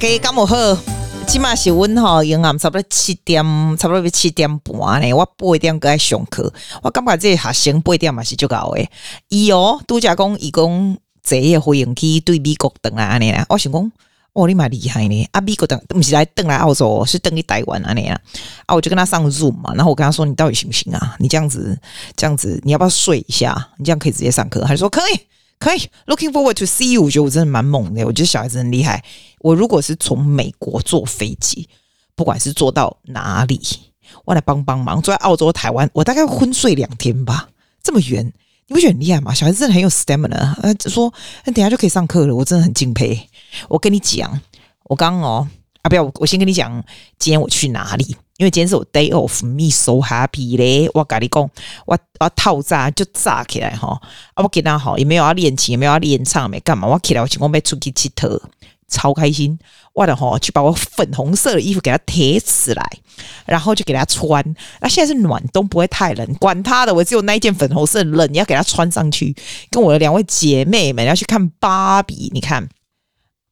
家敢有好？起码是阮吼，阴暗差不多七点，差不多七点半呢。我八点该上课，我感觉这学生八点嘛是足够诶。伊哦，拄则讲伊讲坐个飞行机对美国等来安尼啦。我想讲，哦，你蛮厉害呢。啊，美国等不是来登来澳洲，是登去台湾安尼啊。啊，我就跟他上 Zoom 嘛，然后我跟他说，你到底行不行啊？你这样子，这样子，你要不要睡一下？你这样可以直接上课？他就说可以。可以，Looking forward to see you。我觉得我真的蛮猛的，我觉得小孩子很厉害。我如果是从美国坐飞机，不管是坐到哪里，我来帮帮忙。坐在澳洲、台湾，我大概昏睡两天吧。这么远，你不觉得很厉害吗？小孩子真的很有 stamina。呃，说那等下就可以上课了，我真的很敬佩。我跟你讲，我刚刚哦，啊，不要，我先跟你讲，今天我去哪里。因为今天是我 day off，me so happy 咧！我跟你讲，我我透早就炸起来哈！啊，我给他好，也没有要练琴，也没有要练唱，没干嘛。我起来，我请我妹出去佚佗，超开心！我的哈去把我粉红色的衣服给他贴起来，然后就给他穿。那现在是暖冬，不会太冷，管他的，我只有那一件粉红色冷，你要给他穿上去。跟我的两位姐妹们要去看芭比，你看。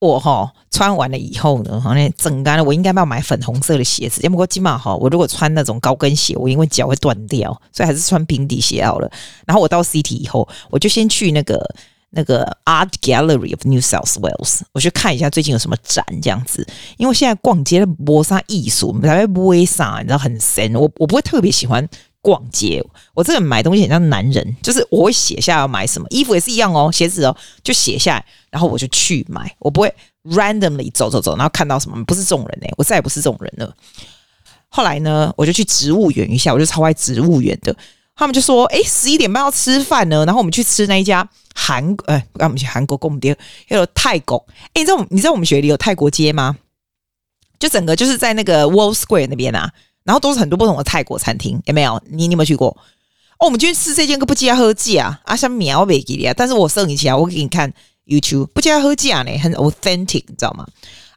我哈穿完了以后呢，好像整干了。我应该要买粉红色的鞋子，要不过起码哈，我如果穿那种高跟鞋，我因为脚会断掉，所以还是穿平底鞋好了。然后我到 City 以后，我就先去那个那个 Art Gallery of New South Wales，我去看一下最近有什么展这样子。因为现在逛街的磨砂艺术，我们才会不会啥，你知道很深。我我不会特别喜欢。逛街，我这个买东西很像男人，就是我会写下要买什么，衣服也是一样哦，鞋子哦，就写下来，然后我就去买，我不会 randomly 走走走，然后看到什么，不是这种人哎，我再也不是这种人了。后来呢，我就去植物园一下，我就超爱植物园的，他们就说，哎，十一点半要吃饭呢，然后我们去吃那一家韩，哎，让我们去韩国公店，还有泰国，哎，你知道你知道我们学里有泰国街吗？就整个就是在那个 World Square 那边啊。然后都是很多不同的泰国餐厅，有没有？你你有没有去过？哦，我们今天吃这间可不加喝鸡啊，像苗北给你啊，但是我送你起来，我给你看 YouTube 不加喝价呢，很 authentic，你知道吗？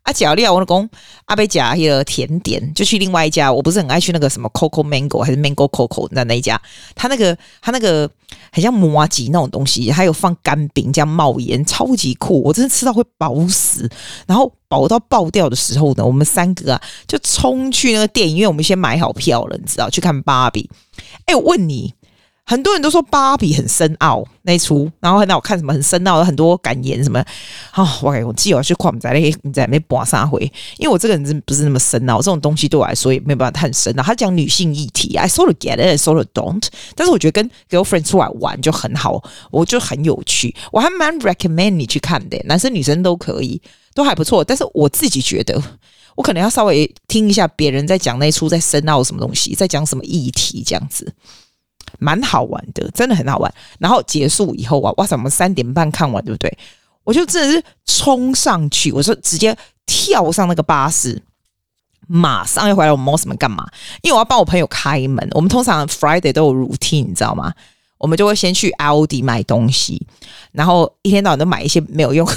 啊，假料我老公阿贝夹一个甜点，就去另外一家，我不是很爱去那个什么 Coco Mango 还是 Mango Coco 那那一家，他那个他那个很像麻吉那种东西，还有放干饼这样冒烟，超级酷，我真的吃到会饱死，然后饱到爆掉的时候呢，我们三个啊就冲去那个电影院，我们先买好票了，你知道，去看芭比。哎，我问你。很多人都说芭比很深奥那一出，然后很好看，什么很深奥有很多感言什么。哦，我我记得我去看，在那你在那播啥回？因为我这个人真不是那么深奥，这种东西对我来说也没有办法太深奥。他讲女性议题，I sort of get it, sort of don't。但是我觉得跟 girlfriend 出来玩就很好，我就很有趣。我还蛮 recommend 你去看的，男生女生都可以，都还不错。但是我自己觉得，我可能要稍微听一下别人在讲那出在深奥什么东西，在讲什么议题这样子。蛮好玩的，真的很好玩。然后结束以后啊，哇塞，我们三点半看完，对不对？我就真的是冲上去，我说直接跳上那个巴士，马上要回来。我们 Mosman 干嘛？因为我要帮我朋友开门。我们通常 Friday 都有 routine，你知道吗？我们就会先去 Aldi 买东西，然后一天到晚都买一些没有用，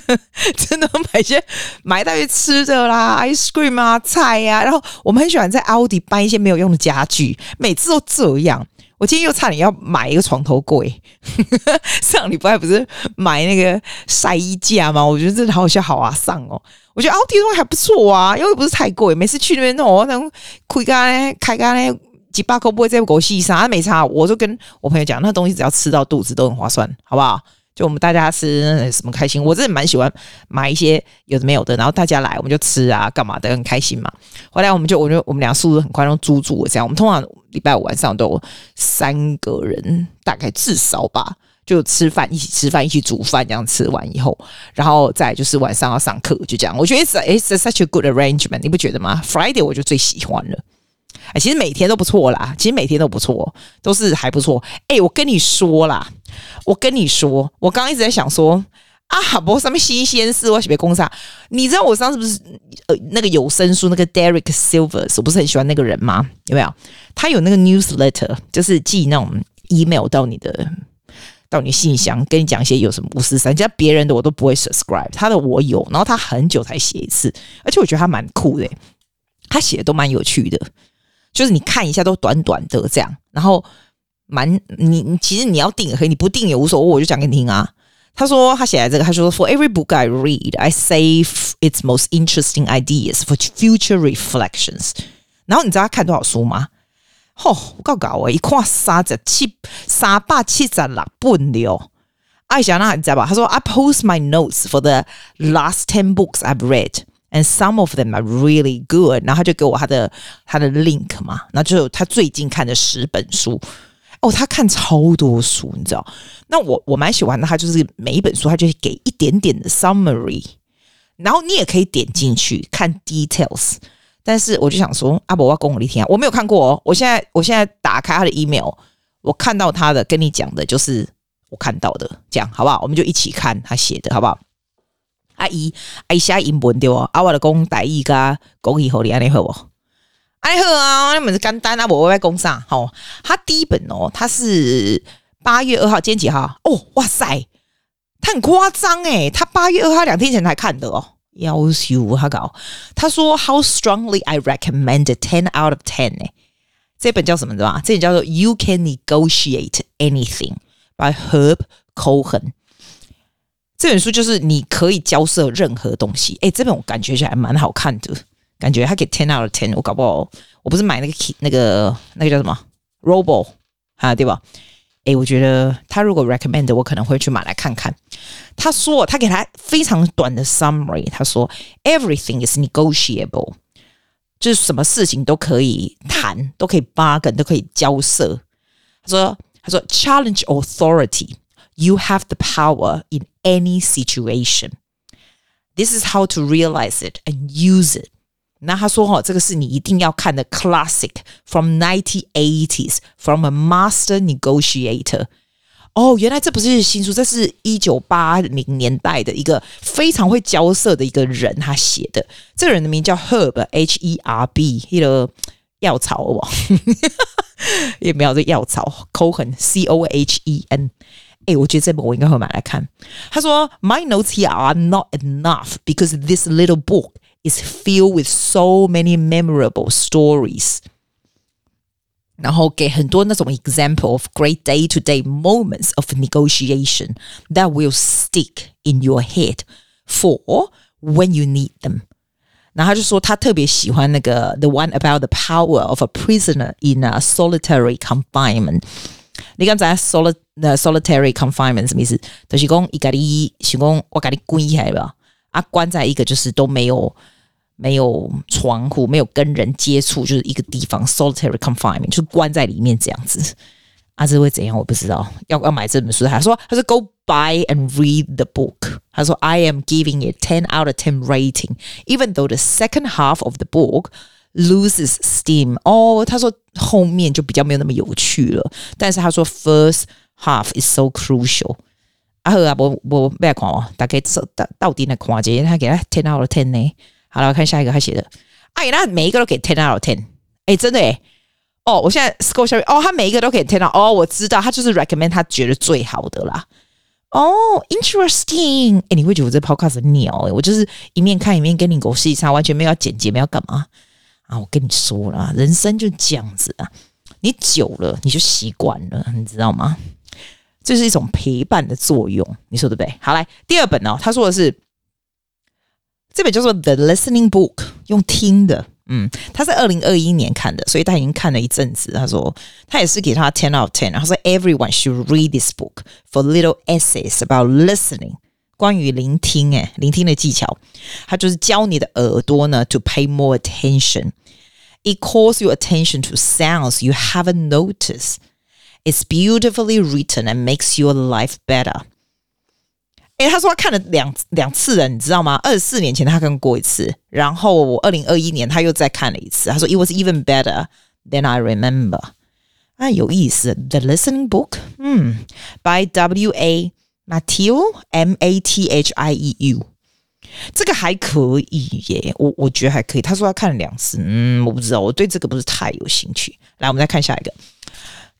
真的买一些买一大堆吃的啦，ice cream 啊，菜呀、啊。然后我们很喜欢在 Aldi 搬一些没有用的家具，每次都这样。我今天又差点要买一个床头柜，上礼拜不是买那个晒衣架吗？我觉得真的好笑，好啊，上哦。我觉得奥迪东西还不错啊，因为不是太贵，每次去那边弄，那种开干呢，开干呢，几百块不会再给我细沙，没差。我就跟我朋友讲，那东西只要吃到肚子都很划算，好不好？就我们大家吃什么开心，我真的蛮喜欢买一些有的没有的，然后大家来我们就吃啊，干嘛的很开心嘛。后来我们就我就我们俩速度很快，用租住这样。我们通常礼拜五晚上都有三个人，大概至少吧，就吃饭一起吃饭，一起煮饭这样吃完以后，然后再就是晚上要上课，就这样。我觉得 it's it's such a good arrangement，你不觉得吗？Friday 我就最喜欢了。哎，其实每天都不错啦，其实每天都不错，都是还不错。哎，我跟你说啦，我跟你说，我刚刚一直在想说啊，不什么新鲜事，我准备攻啥？你知道我上次不是呃那个有声书那个 Derek Silvers，我不是很喜欢那个人吗？有没有？他有那个 newsletter，就是寄那种 email 到你的到你信箱，跟你讲一些有什么五四三，像别人的我都不会 subscribe，他的我有，然后他很久才写一次，而且我觉得他蛮酷的，他写的都蛮有趣的。就是你看一下都短短的这样，然后蛮你其实你要订也可以，你不定也无所谓，我就讲给你听啊。他说他写在这个，他说 For every book I read, I save its most interesting ideas for future reflections。然后你知道他看多少书吗？吼、哦，我搞搞，一看三十七三百七十六本了。艾小娜，你知道吧？他说 I post my notes for the last ten books I've read, and some of them are really good。然后他就给我他的他的 link 嘛，那就他最近看的十本书。哦，他看超多书，你知道？那我我蛮喜欢的，他就是每一本书，他就是给一点点的 summary，然后你也可以点进去看 details。但是我就想说，阿伯要跟我一天，我没有看过哦。我现在我现在打开他的 email，我看到他的跟你讲的就是我看到的，这样好不好？我们就一起看他写的好不好？阿姨，阿姨写英文对哦，阿我的讲台语加国语好你安利好不？哎呵啊，那么是干单啊，我外公上好。他第一本哦，他是八月二号，今天几号？哦，哇塞，他很夸张诶，他八月二号两天前才看的哦，要求他搞。他说 How strongly I recommend ten out of ten 诶，这本叫什么的吧？这本叫做 You Can Negotiate Anything by Herb Cohen。这本书就是你可以交涉任何东西。诶，这本我感觉起来蛮好看的。感觉他给 ten out of ten，我搞不好我不是买那个 key 那个那个叫什么 Robo 啊，对吧？诶，我觉得他如果 recommend，我可能会去买来看看。他说他给他非常短的 summary，他说 everything is negotiable，就是什么事情都可以谈，都可以 bargain，都可以交涉。他说他说 challenge authority，you have the power in any situation。This is how to realize it and use it。 那他说：“哈，这个是你一定要看的 classic from NINETY EIGHTIES from a master negotiator。哦，原来这不是新书，这是一九八零年代的一个非常会交涉的一个人他写的。这个人的名叫 Herb H E R B，一个药草哦，也没有这药草，Cohen C O H E N。哎，我觉得这本我应该会买来看。他说：My notes here are not enough because this little book。” is filled with so many memorable stories，然后给很多那种 example of great day-to-day moments of negotiation that will stick in your head for when you need them。然后他就说他特别喜欢那个 the one about the power of a prisoner in a solitary confinement。你刚才 solid solitary confinement 什么意思？就是讲一个你是讲我给你关起来吧，啊，关在一个就是都没有。 没有窗户，没有跟人接触，就是一个地方 solitary confinement，就是关在里面这样子。啊，这会怎样？我不知道。要要买这本书，他说他说 Go buy and read the book。他说 I am giving it ten out of ten rating, even though the second half of the book loses steam。哦，他说后面就比较没有那么有趣了。但是他说 first half is so crucial。啊好啊，我我不要看哦，大概到到底来看这，他给他 ten out of ten 呢？好了，看下一个他写的，哎，那每一个都给 ten out of ten，哎，真的哎，哦，我现在 scroll 下去，哦，他每一个都给 ten out，哦，我知道，他就是 recommend 他觉得最好的啦，哦，interesting，哎，你会觉得我这 podcast 很鸟哎，我就是一面看一面跟你狗戏差，完全没有要剪辑，没有干嘛啊？我跟你说了，人生就这样子啊，你久了你就习惯了，你知道吗？这是一种陪伴的作用，你说对不对？好，来第二本哦，他说的是。这本叫做《The Listening Book》，用听的，嗯，他是二零二一年看的，所以他已经看了一阵子。他说他也是给他 ten out of ten，然后说 Everyone should read this book for little essays about listening，关于聆听，诶，聆听的技巧，他就是教你的耳朵呢 to pay more attention。It calls your attention to sounds you haven't noticed. It's beautifully written and makes your life better. 哎，他说他看了两两次了，你知道吗？二十四年前他看过一次，然后我二零二一年他又再看了一次。他说 It was even better than I remember。啊，有意思。The Listening Book，嗯，by W A Mathieu M A T H I E U，这个还可以耶，我我觉得还可以。他说他看了两次，嗯，我不知道，我对这个不是太有兴趣。来，我们再看下一个。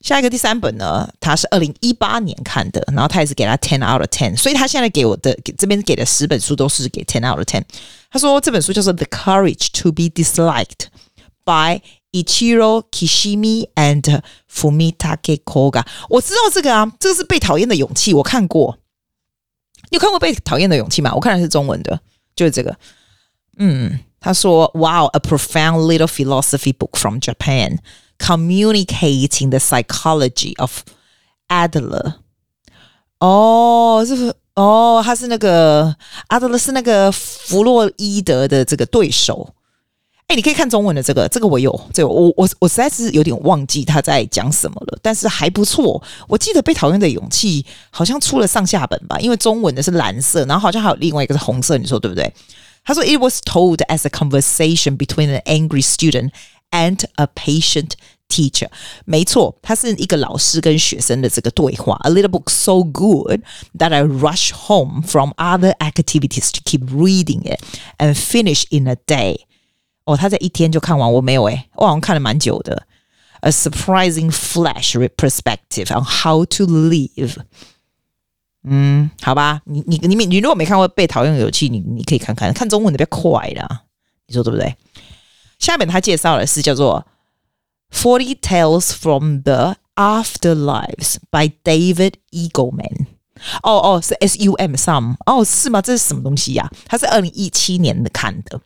下一个第三本呢，他是二零一八年看的，然后他也是给他 ten out of ten，所以他现在给我的给这边给的十本书都是给 ten out of ten。他说这本书叫做《The Courage to Be Disliked》by Ichiro Kishimi and Fumitake Koga。我知道这个啊，这个是被讨厌的勇气，我看过。你有看过《被讨厌的勇气》吗？我看的是中文的，就是这个。嗯，他说：“Wow, a profound little philosophy book from Japan, communicating the psychology of Adler。”哦，是不是？哦，他是那个阿德勒是那个弗洛伊德的这个对手。哎，你可以看中文的这个，这个我有，这个我我我实在是有点忘记他在讲什么了，但是还不错。我记得《被讨厌的勇气》好像出了上下本吧，因为中文的是蓝色，然后好像还有另外一个是红色，你说对不对？他说：“It was told as a conversation between an angry student and a patient teacher。”没错，它是一个老师跟学生的这个对话。A little book so good that I rush home from other activities to keep reading it and finish in a day. 哦，他在一天就看完，我没有诶，我好像看了蛮久的。A surprising flash perspective on how to live。嗯，好吧，你你你你如果没看过《被讨厌的勇气》，你你可以看看，看中文的比较快啦，你说对不对？ 下面他介绍的是叫做《Forty Tales from the Afterlives》by David Eagleman。哦哦，是 S U M sum 哦，是吗？这是什么东西呀、啊？他是二零一七年的看的。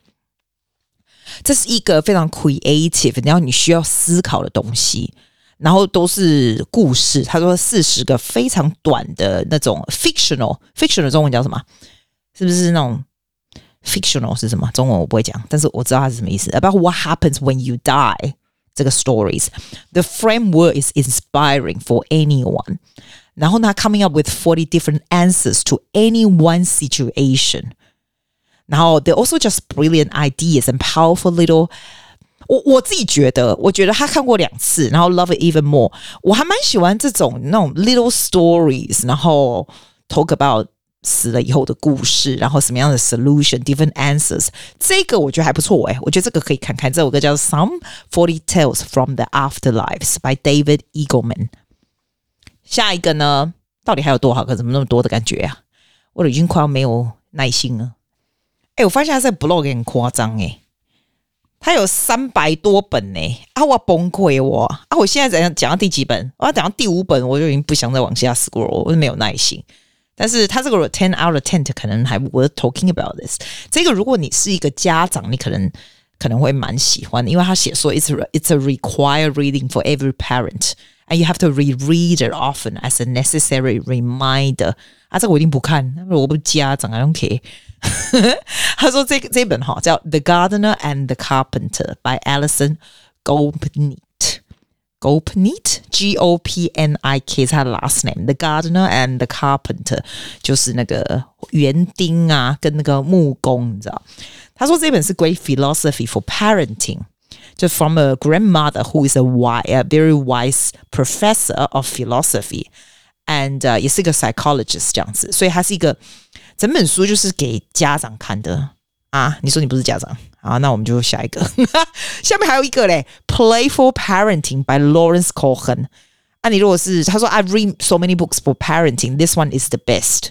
这是一个非常 creative，然后你需要思考的东西，然后都是故事。他说四十个非常短的那种 fictional，fictional 中文叫什么？是不是那种 fictional 是什么？中文我不会讲，但是我知道它是什么意思。About what happens when you die，这个 stories，the framework is inspiring for anyone。然后呢，coming up with forty different answers to any one situation。然后，they're also just brilliant ideas and powerful little。我我自己觉得，我觉得他看过两次，然后 love it even more。我还蛮喜欢这种那种 little stories，然后 talk about 死了以后的故事，然后什么样的 solution，different answers。这个我觉得还不错诶，我觉得这个可以看看。这首歌叫《Some Forty Tales from the Afterlives》by David Eagleman。下一个呢？到底还有多少个？怎么那么多的感觉啊？我已经快要没有耐心了。哎，我发现他这 blog 很夸张哎，他有三百多本呢啊！我崩溃我啊！我现在怎样讲到第几本？我要讲到第五本，我就已经不想再往下 scroll，我就没有耐心。但是他这个 ten out of ten 可能还 worth talking about this。这个如果你是一个家长，你可能可能会蛮喜欢的，因为他写说 it's a, it's a required reading for every parent and you have to reread it often as a necessary reminder。啊，这个我一定不看，我不是家长，I don't care。他说：“这个这本哈叫《The Gardener and the Carpenter》by Alison Gopnik。 Gopnik G O P N I K 是他的 last name。The Gardener and the Carpenter 就是那个园丁啊，跟那个木工，你知道？他说这本是 Great Philosophy for Parenting，就 from a grandmother who is a wise, a very wise professor of philosophy，and、uh, 也是一个 psychologist 这样子，所以他是一个。”整本书就是给家长看的啊！你说你不是家长 啊？那我们就下一个，下面还有一个嘞，《Playful Parenting》by Lawrence Cohen。啊，你如果是他说 I've read so many books for parenting, this one is the best。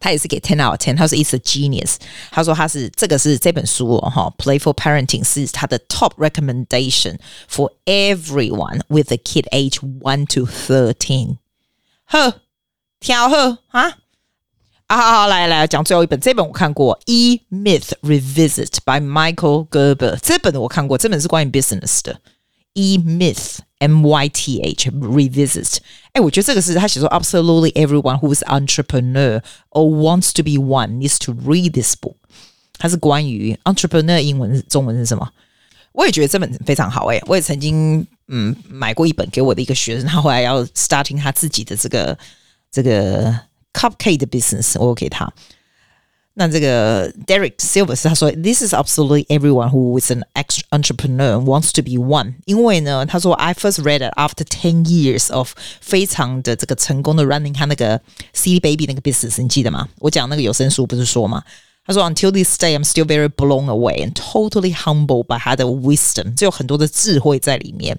他也是给 ten out of ten，他说 It's a genius。他说他是这个是这本书哦，哈，《Playful Parenting》是他的 top recommendation for everyone with a kid age one to thirteen。呵，挑呵啊！ 啊，好好来来讲最后一本，这本我看过，《E Myth Revisit》by Michael Gerber。这本我看过，这本是关于 business 的，《E Myth M Y T H Revisit》。哎，我觉得这个是他写说，Absolutely everyone who is entrepreneur or wants to be one needs to read this book。它是关于 entrepreneur，英文中文是什么？我也觉得这本非常好。哎，我也曾经嗯买过一本给我的一个学生，他后来要 starting 他自己的这个这个。 Cupcake 的 business，我给他。那这个 Derek Sivers 他说，This is absolutely everyone who is an ex entrepreneur wants to be one。因为呢，他说，I first read it after ten years of 非常的这个成功的 running 他那个 CD Baby 那个 business，你记得吗？我讲那个有声书不是说吗？他说，Until this day, I'm still very blown away and totally humbled by 他的 wisdom，就有很多的智慧在里面。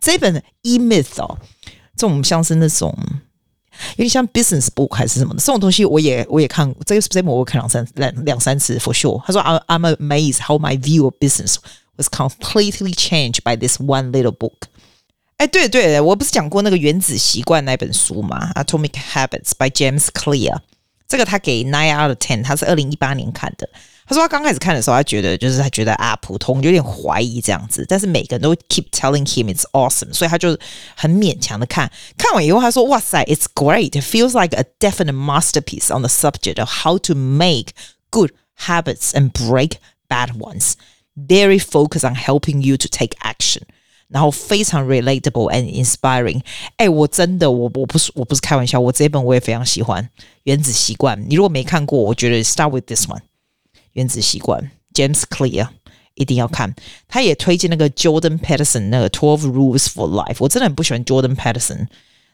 这本 E Myth 哦，这种像是那种。 有点像 business book 还是什么的，这种东西我也我也看过这个这本我看两三两两三次 for sure。他说 I'm amazed how my view of business was completely changed by this one little book。哎，对对，我不是讲过那个原子习惯那本书吗？Atomic Habits by James Clear。这个他给 nine out of ten，他是二零一八年看的。他说他刚开始看的时候，他觉得就是他觉得啊普通，有点怀疑这样子。但是每个人都 keep telling him it's awesome，所以他就很勉强的看。看完以后，他说：“哇塞，it's great. It feels like a definite masterpiece on the subject of how to make good habits and break bad ones. Very focused on helping you to take action.” 然后非常 relatable and inspiring。哎，我真的，我我不是我不是开玩笑，我这本我也非常喜欢《原子习惯》。你如果没看过，我觉得 start with this one。 原子习惯，James Clear 一定要看。他也推荐那个 Jordan Peterson 那个 Twelve Rules for Life。我真的很不喜欢 Jordan Peterson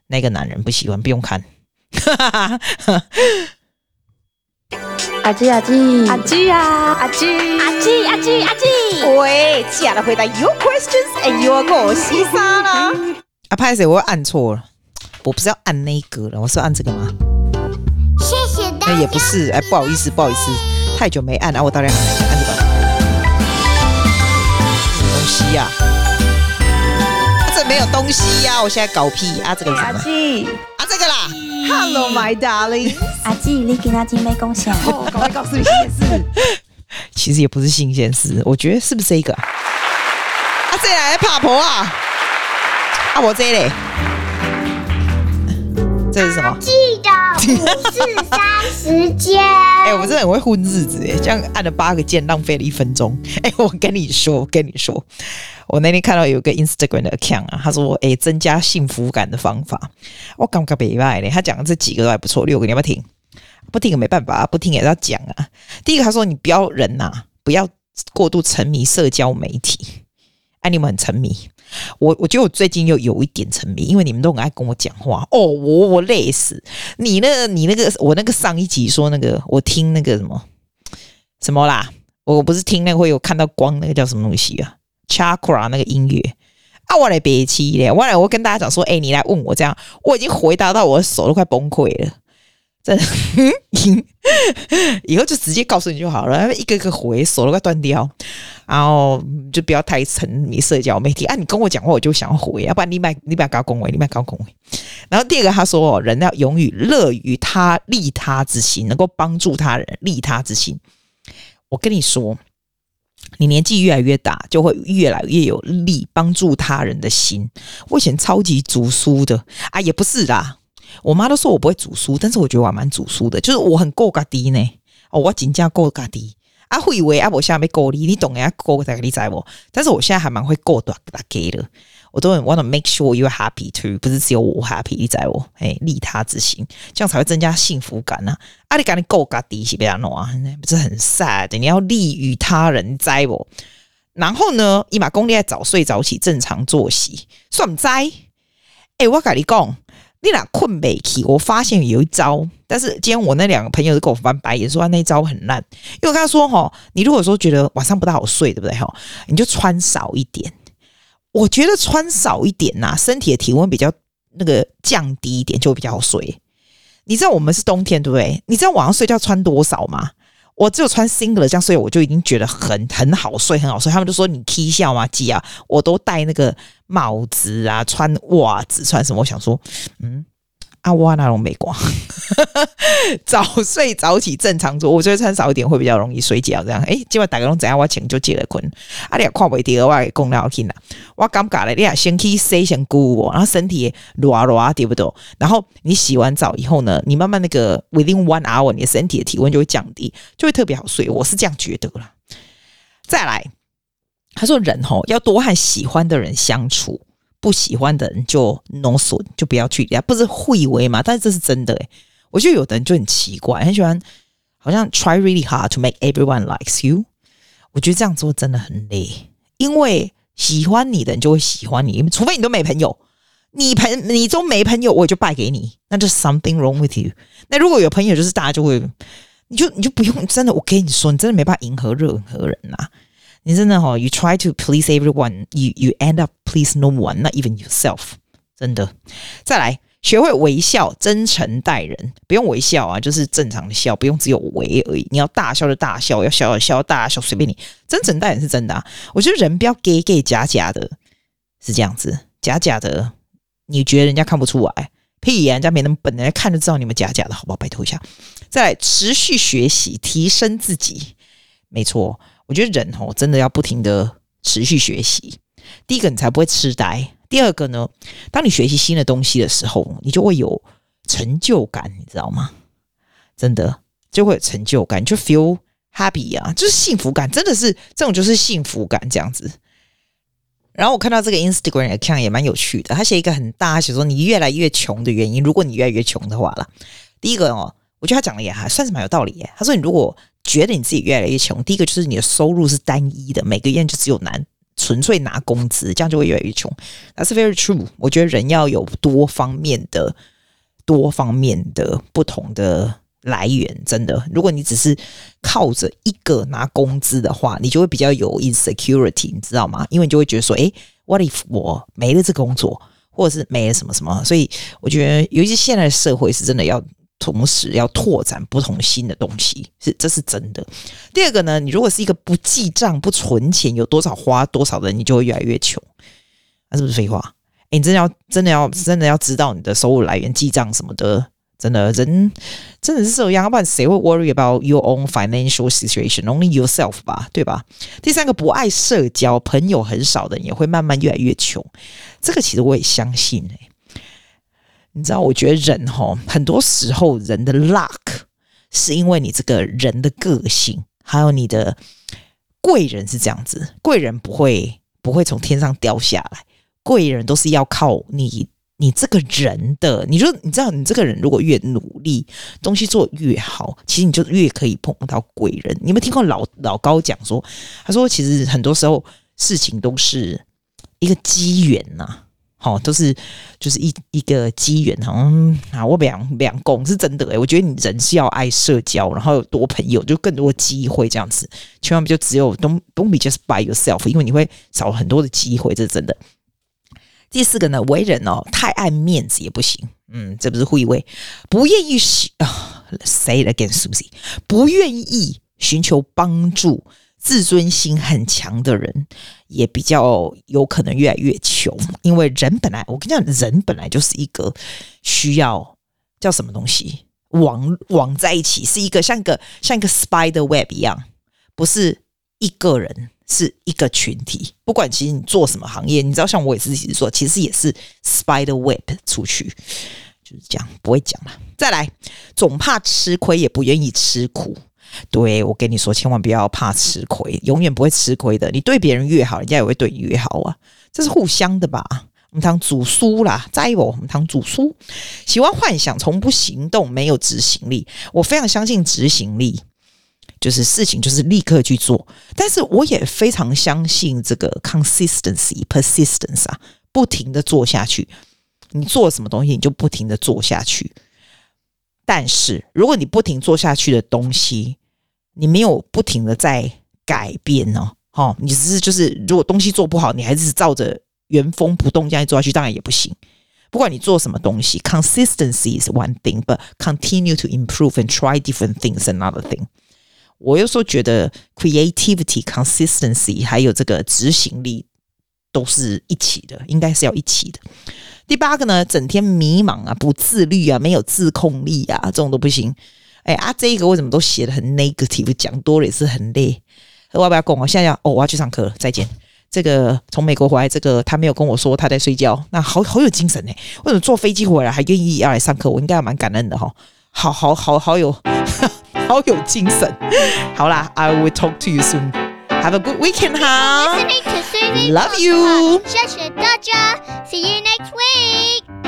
那个男人，不喜欢，不用看。阿基阿基阿基呀阿基阿基阿基阿基，喂，接下来回答 Your questions and Your 我西沙啦。阿拍谁？我按错了，我不是要按那个了，我是要按这个吗？谢谢大家。哎，也不是，哎，不好意思，不好意思。太久没按，啊我到底按哪个？按这个。东西呀？啊，这没有东西呀！我现在搞屁啊！这个是什么？阿基啊，这个啦。Hello, my darling。阿基，你给他准备贡献。哦，赶快告诉你新鲜事。其实也不是新鲜事，我觉得是不是这个？啊，这来怕婆啊！啊，我这里。这是什么？记得五四三时间。哎、欸，我真的很会混日子哎，这样按了八个键，浪费了一分钟。哎、欸，我跟你说，我跟你说，我那天看到有个 Instagram 的 account 啊，他说，哎、欸，增加幸福感的方法，我刚刚没卖嘞。他讲的这几个都还不错，六个你要不要听？不听也没办法，不听也要讲啊。第一个他说，你不要人呐、啊，不要过度沉迷社交媒体。哎，你们很沉迷。我我觉得我最近又有一点沉迷，因为你们都很爱跟我讲话。哦，我我累死。你那你那个我那个上一集说那个我听那个什么什么啦，我不是听那个会有看到光那个叫什么东西啊，Chakra 那个音乐。啊，我来别气咧，我来我跟大家讲说，哎，你来问我这样，我已经回答到我的手都快崩溃了。以后就直接告诉你就好了，一个一个回，手都快断掉，然后就不要太沉迷社交媒体啊！你跟我讲话，我就想要回，要不然你买你买高恭维，你买高恭维。然后第二个，他说人要永远乐于他利他之心，能够帮助他人，利他之心。我跟你说，你年纪越来越大，就会越来越有利帮助他人的心。我以前超级读书的啊，也不是啦。我妈都说我不会煮书，但是我觉得我还蛮煮书的，就是我很够嘎低呢。哦，我真正够嘎滴。啊，会以为啊，我现在没够力，你懂呀？够在你在我，但是我现在还蛮会够大大给的。我都很 want to make sure you're happy too，不是只有我 happy，你在我，哎，利他之心，这样才会增加幸福感呢、啊。啊，你赶紧够嘎低是不要弄啊，不是很 sad。你要利于他人，在我。然后呢，一马功力在早睡早起，正常作息，算在。哎，我跟你讲。你俩困没起？我发现有一招，但是今天我那两个朋友都跟我翻白眼，说他那招很烂。因为我跟他说哈，你如果说觉得晚上不大好睡，对不对哈？你就穿少一点。我觉得穿少一点呐、身体的体温比较那个降低一点，就比较好睡。你知道我们是冬天，对不对？你知道晚上睡觉穿多少吗？我只有穿 single 这样睡，我就已经觉得很很好睡，很好睡。他们就说你 K 笑吗？鸡啊，我都戴那个帽子啊，穿袜子，穿什么？我想说，嗯。啊，我那种美光，早睡早起正常做，我觉得穿少一点会比较容易睡觉。这样，哎，今晚打个钟，怎样？我请就接了困。啊，你也看不掉，我供了听啦。我感觉嘞，你俩先去洗先顾，然后身体热热，对不对？然后你洗完澡以后呢，你慢慢那个 within one hour，你的身体的体温就会降低，就会特别好睡。我是这样觉得啦。再来，他说人吼要多和喜欢的人相处。不喜欢的人就 no 损，就不要去理他，不是会为嘛？但是这是真的诶，我觉得有的人就很奇怪，很喜欢，好像 try really hard to make everyone likes you。我觉得这样做真的很累，因为喜欢你的人就会喜欢你，除非你都没朋友，你朋你都没朋友，我就败给你，那就是 something wrong with you。那如果有朋友，就是大家就会，你就你就不用真的，我跟你说，你真的没办法迎合任何人呐、啊。你真的哈，you try to please everyone, you you end up please no one, not even yourself。真的，再来学会微笑，真诚待人，不用微笑啊，就是正常的笑，不用只有微而已。你要大笑就大笑，要笑就笑，大笑随便你。真诚待人是真的啊，我觉得人不要假假假假的，是这样子，假假的，你觉得人家看不出来？屁呀，人家没那么笨，人家看就知道你们假假的，好不好？拜托一下。再来持续学习，提升自己。没错，我觉得人哦，真的要不停的持续学习。第一个，你才不会痴呆；第二个呢，当你学习新的东西的时候，你就会有成就感，你知道吗？真的就会有成就感，就 feel happy 啊，就是幸福感，真的是这种就是幸福感这样子。然后我看到这个 Instagram account 也蛮有趣的，他写一个很大，写说你越来越穷的原因，如果你越来越穷的话了，第一个哦，我觉得他讲的也还算是蛮有道理耶。他说你如果觉得你自己越来越穷，第一个就是你的收入是单一的，每个月就只有拿纯粹拿工资，这样就会越来越穷。That's very true。我觉得人要有多方面的、多方面的不同的来源，真的。如果你只是靠着一个拿工资的话，你就会比较有 insecurity，你知道吗？因为你就会觉得说，诶，what if 我没了这个工作，或者是没了什么什么？所以我觉得，尤其现在的社会是真的要。同时要拓展不同新的东西，是这是真的。第二个呢，你如果是一个不记账、不存钱，有多少花多少的人，你就会越来越穷。那是不是废话？诶，你真的要真的要真的要知道你的收入来源、记账什么的，真的人真的是这样，要不然谁会 worry about your own financial situation？Only yourself 吧，对吧？第三个，不爱社交，朋友很少的也会慢慢越来越穷。这个其实我也相信诶。你知道，我觉得人哈，很多时候人的 luck 是因为你这个人的个性，还有你的贵人是这样子，贵人不会不会从天上掉下来，贵人都是要靠你你这个人的。你说，你知道，你这个人如果越努力，东西做越好，其实你就越可以碰到贵人。你有没有听过老老高讲说？他说，其实很多时候事情都是一个机缘呐、好，都是就是一一个机缘，好像啊，我两两公是真的诶、我觉得你人是要爱社交，然后有多朋友，就更多机会这样子。千万不就只有 don't don't be just by yourself，因为你会少很多的机会，这是真的。第四个呢，为人哦，太爱面子也不行。嗯，这不是护卫，不愿意啊，say it again，Susie，不愿意寻求帮助。自尊心很强的人，也比较有可能越来越穷，因为人本来，我跟你讲，人本来就是一个需要叫什么东西网网在一起，是一个像一个像一个 spider web 一样，不是一个人，是一个群体。不管其实你做什么行业，你知道，像我也是自己做，其实也是 spider web 出去，就是这样，不会讲了。再来，总怕吃亏，也不愿意吃苦。对，我跟你说，千万不要怕吃亏，永远不会吃亏的。你对别人越好，人家也会对你越好啊，这是互相的吧？我们当主书啦，在我，我们当主书，喜欢幻想，从不行动，没有执行力。我非常相信执行力，就是事情就是立刻去做。但是我也非常相信这个 consistency、persistence 啊，不停的做下去。你做什么东西，你就不停的做下去。但是如果你不停做下去的东西，你没有不停的在改变哦，哦，你只是就是，如果东西做不好，你还是照着原封不动这样做下去，当然也不行。不管你做什么东西，consistency is one thing，but continue to improve and try different things another thing。我有时候觉得 creativity、consistency 还有这个执行力都是一起的，应该是要一起的。第八个呢，整天迷茫啊，不自律啊，没有自控力啊，这种都不行。哎啊，这个为什么都写的很 negative？讲多了也是很累。我要不要讲？我现在要哦，我要去上课了，再见。这个从美国回来，这个他没有跟我说他在睡觉，那好好有精神呢。为什么坐飞机回来还愿意要来上课？我应该还蛮感恩的哈。好好好好有 好有精神。好啦，I will talk to you soon. Have a good weekend 哈。Love you。谢谢大家。See you next week.